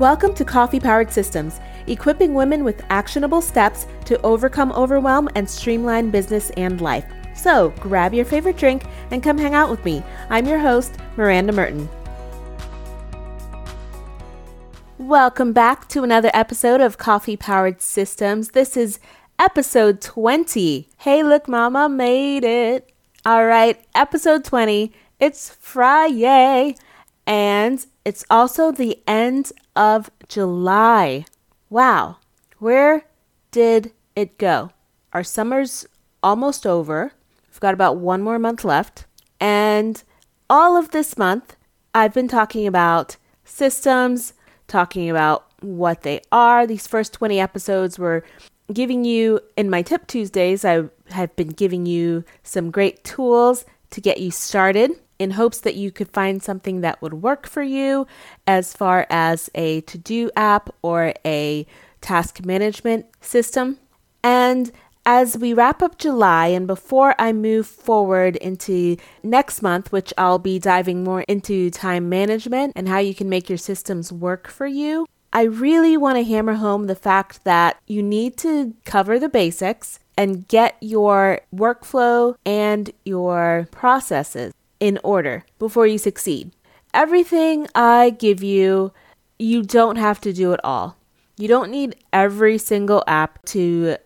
Welcome to Coffee Powered Systems, equipping women with actionable steps to overcome overwhelm and streamline business and life. So grab your favorite drink and come hang out with me. I'm your host, Miranda Merten. Welcome back to another episode of Coffee Powered Systems. This is episode 20. Hey, look, Mama made it. All right, episode 20. It's Friday. And it's also the end of July. Wow, where did it go? Our summer's almost over. We've got about one more month left. And all of this month, I've been talking about systems, talking about what they are. These first 20 episodes were giving you, in my Tip Tuesdays, I have been giving you some great tools to get you started in hopes that you could find something that would work for you as far as a to do app or a task management system. And as we wrap up July and before I move forward into next month, which I'll be diving more into time management and how you can make your systems work for you, I really want to hammer home the fact that you need to cover the basics and get your workflow and your processes in order before you succeed. Everything I give you, you don't have to do it all. You don't need every single app to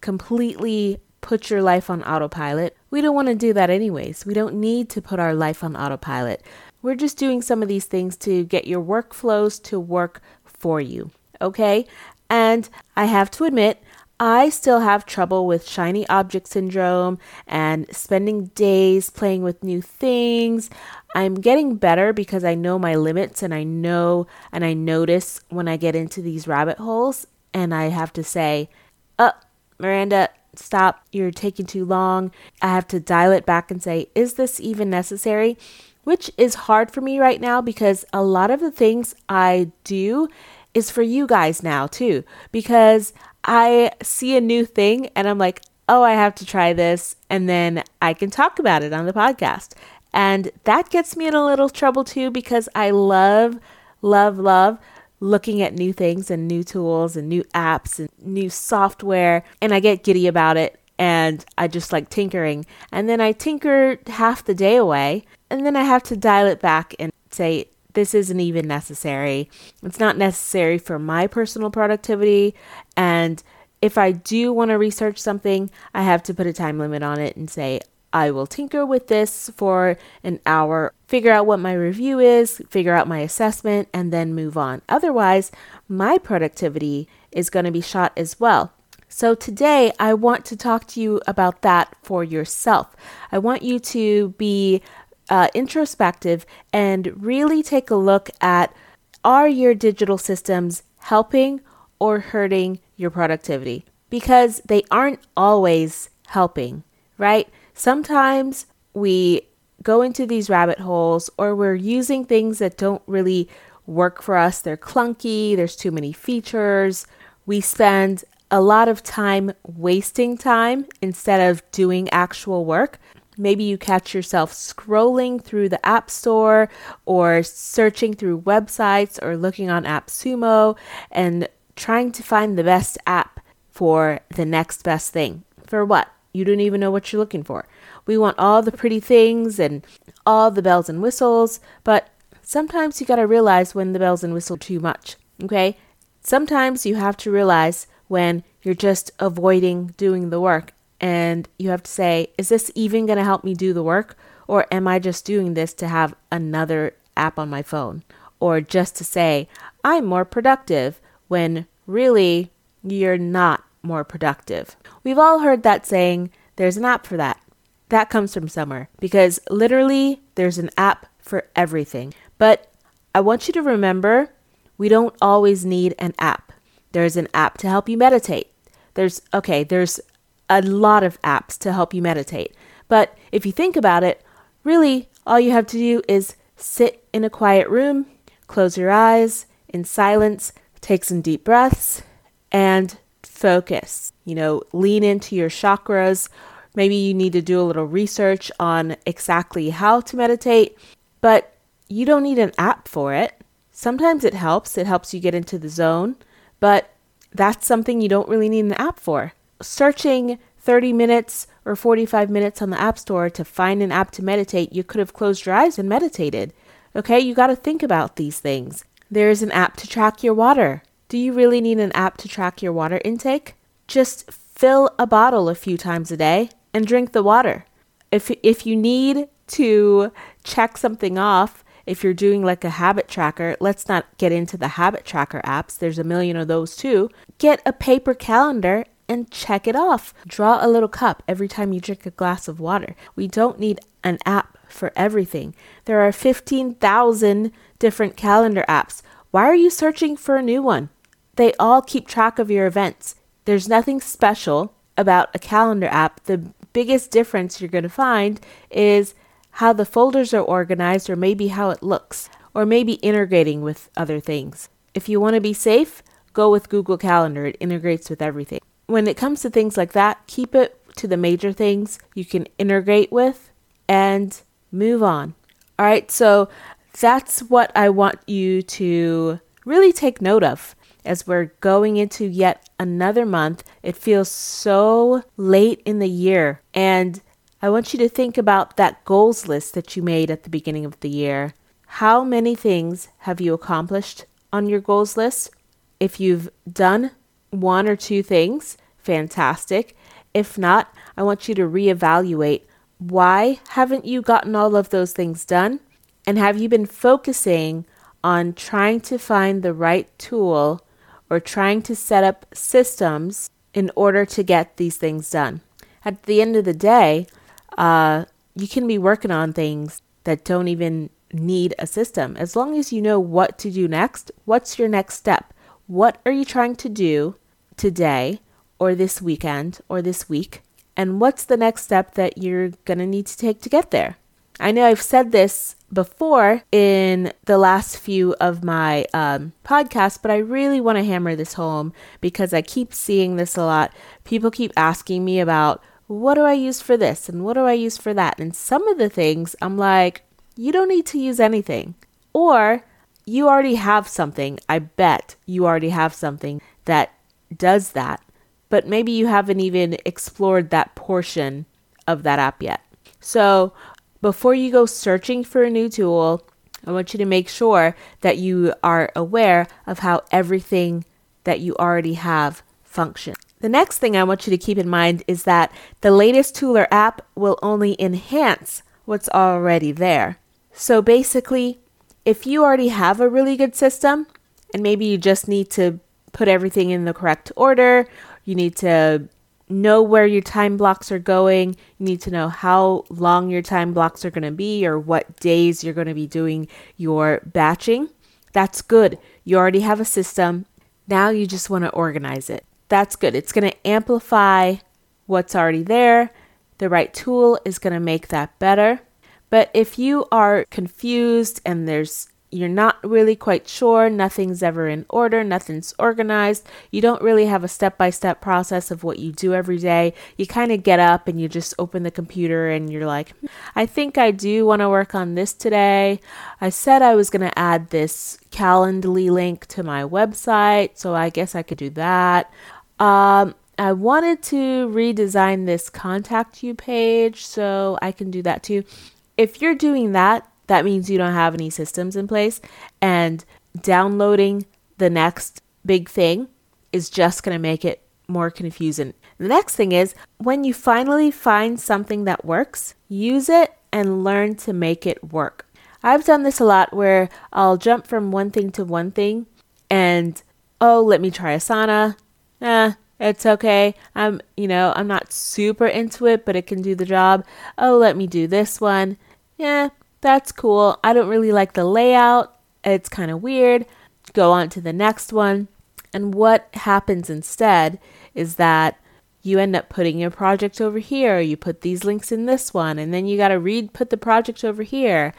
completely put your life on autopilot. We don't want to do that anyways. We don't need to put our life on autopilot. We're just doing some of these things to get your workflows to work for you. Okay? And I have to admit, I still have trouble with shiny object syndrome and spending days playing with new things. I'm getting better because I know my limits and I know and I notice when I get into these rabbit holes and I have to say, "Uh, Miranda, stop. You're taking too long." I have to dial it back and say, "Is this even necessary?" Which is hard for me right now because a lot of the things I do is for you guys now too because I see a new thing and I'm like, oh, I have to try this. And then I can talk about it on the podcast. And that gets me in a little trouble too because I love, love, love looking at new things and new tools and new apps and new software. And I get giddy about it and I just like tinkering. And then I tinker half the day away. And then I have to dial it back and say, this isn't even necessary. It's not necessary for my personal productivity. And if I do want to research something, I have to put a time limit on it and say, I will tinker with this for an hour, figure out what my review is, figure out my assessment, and then move on. Otherwise, my productivity is going to be shot as well. So, today I want to talk to you about that for yourself. I want you to be uh, introspective and really take a look at are your digital systems helping or hurting your productivity? Because they aren't always helping, right? Sometimes we go into these rabbit holes or we're using things that don't really work for us. They're clunky, there's too many features. We spend a lot of time wasting time instead of doing actual work. Maybe you catch yourself scrolling through the App Store or searching through websites or looking on AppSumo and trying to find the best app for the next best thing. For what? You don't even know what you're looking for. We want all the pretty things and all the bells and whistles, but sometimes you got to realize when the bells and whistles too much. Okay? Sometimes you have to realize when you're just avoiding doing the work and you have to say, is this even going to help me do the work? Or am I just doing this to have another app on my phone? Or just to say, I'm more productive when really you're not more productive. We've all heard that saying, there's an app for that. That comes from somewhere because literally there's an app for everything. But I want you to remember we don't always need an app. There's an app to help you meditate. There's, okay, there's a lot of apps to help you meditate. But if you think about it, really all you have to do is sit in a quiet room, close your eyes in silence, take some deep breaths, and focus. You know, lean into your chakras. Maybe you need to do a little research on exactly how to meditate, but you don't need an app for it. Sometimes it helps, it helps you get into the zone, but that's something you don't really need an app for. Searching 30 minutes or 45 minutes on the App Store to find an app to meditate, you could have closed your eyes and meditated. Okay, you got to think about these things. There is an app to track your water. Do you really need an app to track your water intake? Just fill a bottle a few times a day and drink the water. If if you need to check something off, if you're doing like a habit tracker, let's not get into the habit tracker apps. There's a million of those too. Get a paper calendar and check it off. Draw a little cup every time you drink a glass of water. We don't need an app for everything. There are 15,000 different calendar apps. Why are you searching for a new one? They all keep track of your events. There's nothing special about a calendar app. The biggest difference you're going to find is how the folders are organized or maybe how it looks or maybe integrating with other things. If you want to be safe, go with Google Calendar. It integrates with everything. When it comes to things like that, keep it to the major things you can integrate with and move on. All right, so that's what I want you to really take note of as we're going into yet another month. It feels so late in the year, and I want you to think about that goals list that you made at the beginning of the year. How many things have you accomplished on your goals list? If you've done one or two things, fantastic. If not, I want you to reevaluate why haven't you gotten all of those things done? And have you been focusing on trying to find the right tool or trying to set up systems in order to get these things done? At the end of the day, uh, you can be working on things that don't even need a system. As long as you know what to do next, what's your next step? What are you trying to do today or this weekend or this week? And what's the next step that you're going to need to take to get there? I know I've said this before in the last few of my um, podcasts, but I really want to hammer this home because I keep seeing this a lot. People keep asking me about what do I use for this and what do I use for that? And some of the things I'm like, you don't need to use anything. Or you already have something. I bet you already have something that does that, but maybe you haven't even explored that portion of that app yet. So, before you go searching for a new tool, I want you to make sure that you are aware of how everything that you already have functions. The next thing I want you to keep in mind is that the latest tool or app will only enhance what's already there. So basically, if you already have a really good system and maybe you just need to put everything in the correct order, you need to know where your time blocks are going. You need to know how long your time blocks are going to be or what days you're going to be doing your batching. That's good. You already have a system. Now you just want to organize it. That's good. It's going to amplify what's already there. The right tool is going to make that better. But if you are confused and there's you're not really quite sure, nothing's ever in order, nothing's organized, you don't really have a step by step process of what you do every day. You kind of get up and you just open the computer and you're like, I think I do want to work on this today. I said I was going to add this Calendly link to my website, so I guess I could do that. Um, I wanted to redesign this contact you page, so I can do that too. If you're doing that, that means you don't have any systems in place. And downloading the next big thing is just going to make it more confusing. The next thing is when you finally find something that works, use it and learn to make it work. I've done this a lot where I'll jump from one thing to one thing and oh, let me try Asana. Eh, it's okay. I'm, you know, I'm not super into it, but it can do the job. Oh, let me do this one. Yeah, that's cool. I don't really like the layout. It's kind of weird. Go on to the next one. And what happens instead is that you end up putting your project over here. You put these links in this one, and then you got to read, put the project over here.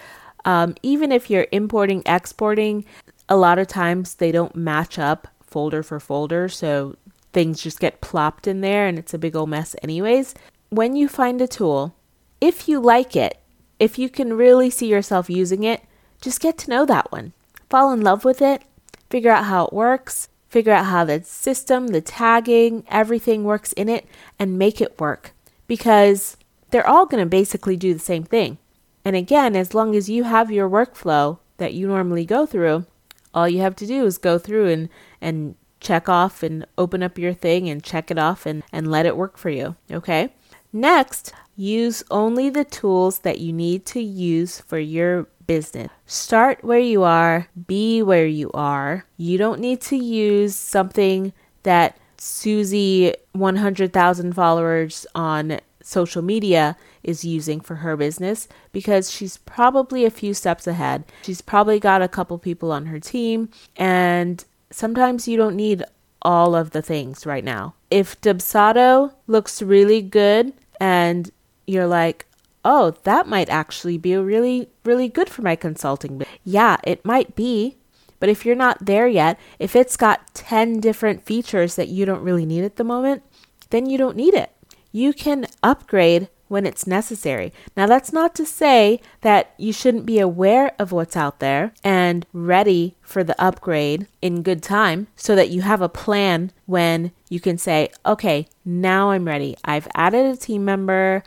Um, even if you're importing, exporting, a lot of times they don't match up folder for folder. So things just get plopped in there and it's a big old mess, anyways. When you find a tool, if you like it, if you can really see yourself using it, just get to know that one. fall in love with it, figure out how it works, figure out how the system, the tagging, everything works in it, and make it work. Because they're all going to basically do the same thing. And again, as long as you have your workflow that you normally go through, all you have to do is go through and, and check off and open up your thing and check it off and, and let it work for you. Okay? Next, use only the tools that you need to use for your business. Start where you are, be where you are. You don't need to use something that Susie 100,000 followers on social media is using for her business because she's probably a few steps ahead. She's probably got a couple people on her team, and sometimes you don't need all of the things right now. If Dubsado looks really good and you're like, oh, that might actually be really, really good for my consulting. Yeah, it might be. But if you're not there yet, if it's got 10 different features that you don't really need at the moment, then you don't need it. You can upgrade when it's necessary. Now, that's not to say that you shouldn't be aware of what's out there and ready for the upgrade in good time so that you have a plan when you can say, okay, now I'm ready. I've added a team member,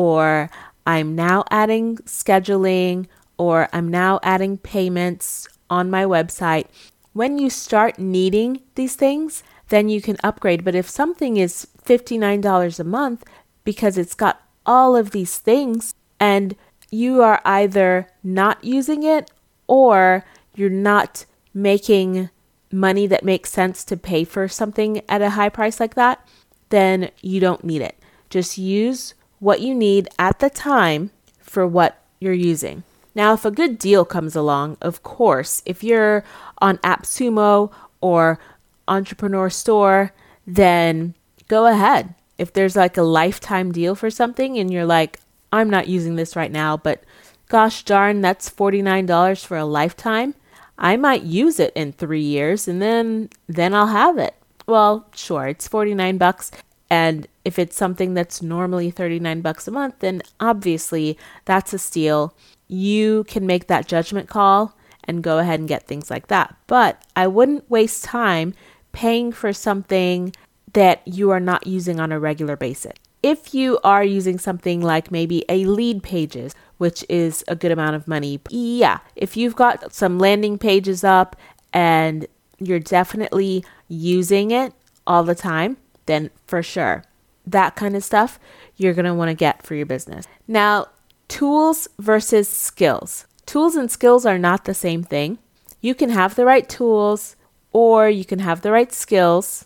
or I'm now adding scheduling, or I'm now adding payments on my website. When you start needing these things, then you can upgrade. But if something is $59 a month because it's got all of these things and you are either not using it or you're not making money that makes sense to pay for something at a high price like that, then you don't need it. Just use what you need at the time for what you're using. Now, if a good deal comes along, of course, if you're on AppSumo or Entrepreneur Store, then go ahead if there's like a lifetime deal for something and you're like, I'm not using this right now, but gosh darn, that's $49 for a lifetime. I might use it in 3 years and then then I'll have it. Well, sure, it's 49 bucks and if it's something that's normally 39 bucks a month, then obviously that's a steal. You can make that judgment call and go ahead and get things like that. But I wouldn't waste time paying for something that you are not using on a regular basis. If you are using something like maybe a Leadpages, which is a good amount of money, yeah, if you've got some landing pages up and you're definitely using it all the time, then for sure, that kind of stuff you're going to want to get for your business. Now, tools versus skills. Tools and skills are not the same thing. You can have the right tools or you can have the right skills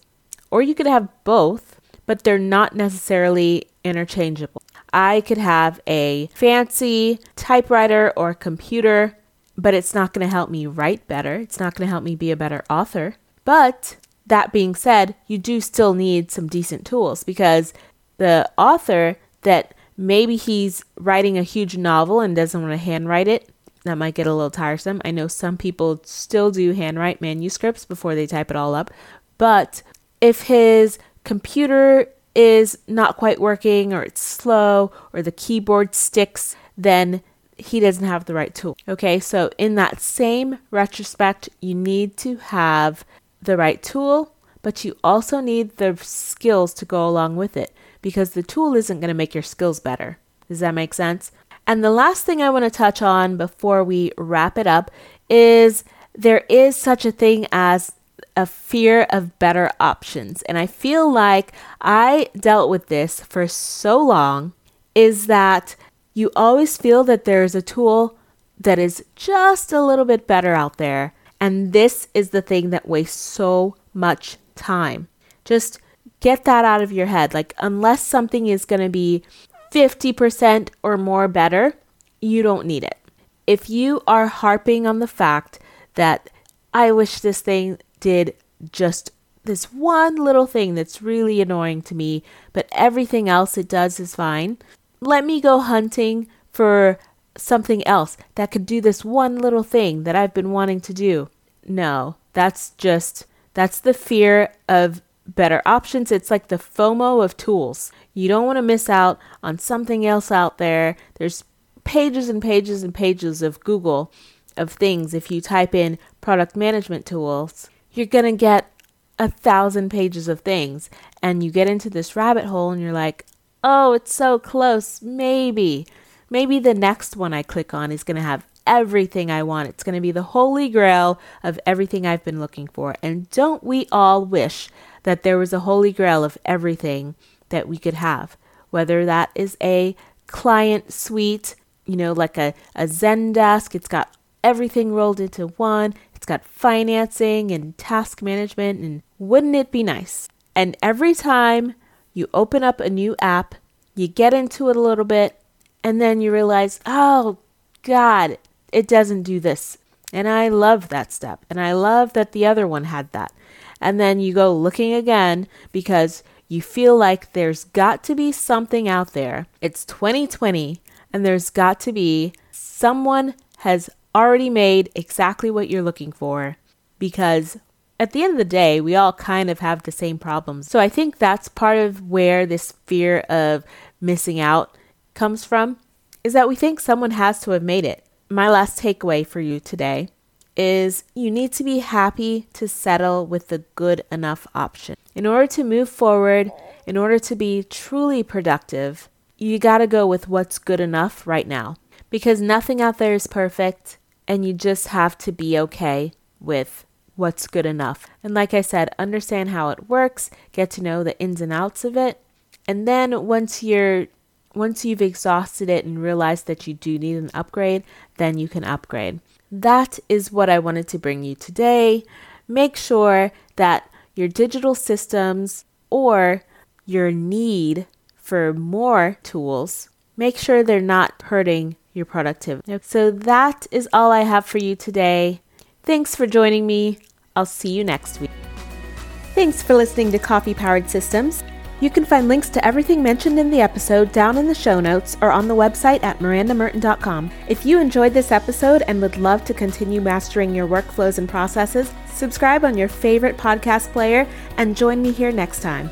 or you could have both, but they're not necessarily interchangeable. I could have a fancy typewriter or computer, but it's not going to help me write better. It's not going to help me be a better author. But that being said, you do still need some decent tools because the author that maybe he's writing a huge novel and doesn't want to handwrite it, that might get a little tiresome. I know some people still do handwrite manuscripts before they type it all up, but if his computer is not quite working or it's slow or the keyboard sticks, then he doesn't have the right tool. Okay, so in that same retrospect, you need to have the right tool, but you also need the skills to go along with it because the tool isn't going to make your skills better. Does that make sense? And the last thing I want to touch on before we wrap it up is there is such a thing as a fear of better options. And I feel like I dealt with this for so long is that you always feel that there's a tool that is just a little bit better out there. And this is the thing that wastes so much time. Just get that out of your head. Like, unless something is going to be 50% or more better, you don't need it. If you are harping on the fact that I wish this thing did just this one little thing that's really annoying to me, but everything else it does is fine. Let me go hunting for something else that could do this one little thing that I've been wanting to do. No, that's just, that's the fear of better options. It's like the FOMO of tools. You don't want to miss out on something else out there. There's pages and pages and pages of Google of things, if you type in product management tools, you're going to get a thousand pages of things. And you get into this rabbit hole and you're like, oh, it's so close. Maybe, maybe the next one I click on is going to have everything I want. It's going to be the holy grail of everything I've been looking for. And don't we all wish that there was a holy grail of everything that we could have? Whether that is a client suite, you know, like a, a Zendesk, it's got everything rolled into one, it's got financing and task management, and wouldn't it be nice? And every time you open up a new app, you get into it a little bit, and then you realize, oh, God, it doesn't do this. And I love that step. And I love that the other one had that. And then you go looking again because you feel like there's got to be something out there. It's 2020 and there's got to be someone has already made exactly what you're looking for because at the end of the day, we all kind of have the same problems. So I think that's part of where this fear of missing out comes from is that we think someone has to have made it my last takeaway for you today is you need to be happy to settle with the good enough option. In order to move forward, in order to be truly productive, you got to go with what's good enough right now because nothing out there is perfect and you just have to be okay with what's good enough. And like I said, understand how it works, get to know the ins and outs of it. And then once you're once you've exhausted it and realized that you do need an upgrade, then you can upgrade. That is what I wanted to bring you today. Make sure that your digital systems or your need for more tools, make sure they're not hurting your productivity. So that is all I have for you today. Thanks for joining me. I'll see you next week. Thanks for listening to Coffee Powered Systems. You can find links to everything mentioned in the episode down in the show notes or on the website at mirandamerten.com. If you enjoyed this episode and would love to continue mastering your workflows and processes, subscribe on your favorite podcast player and join me here next time.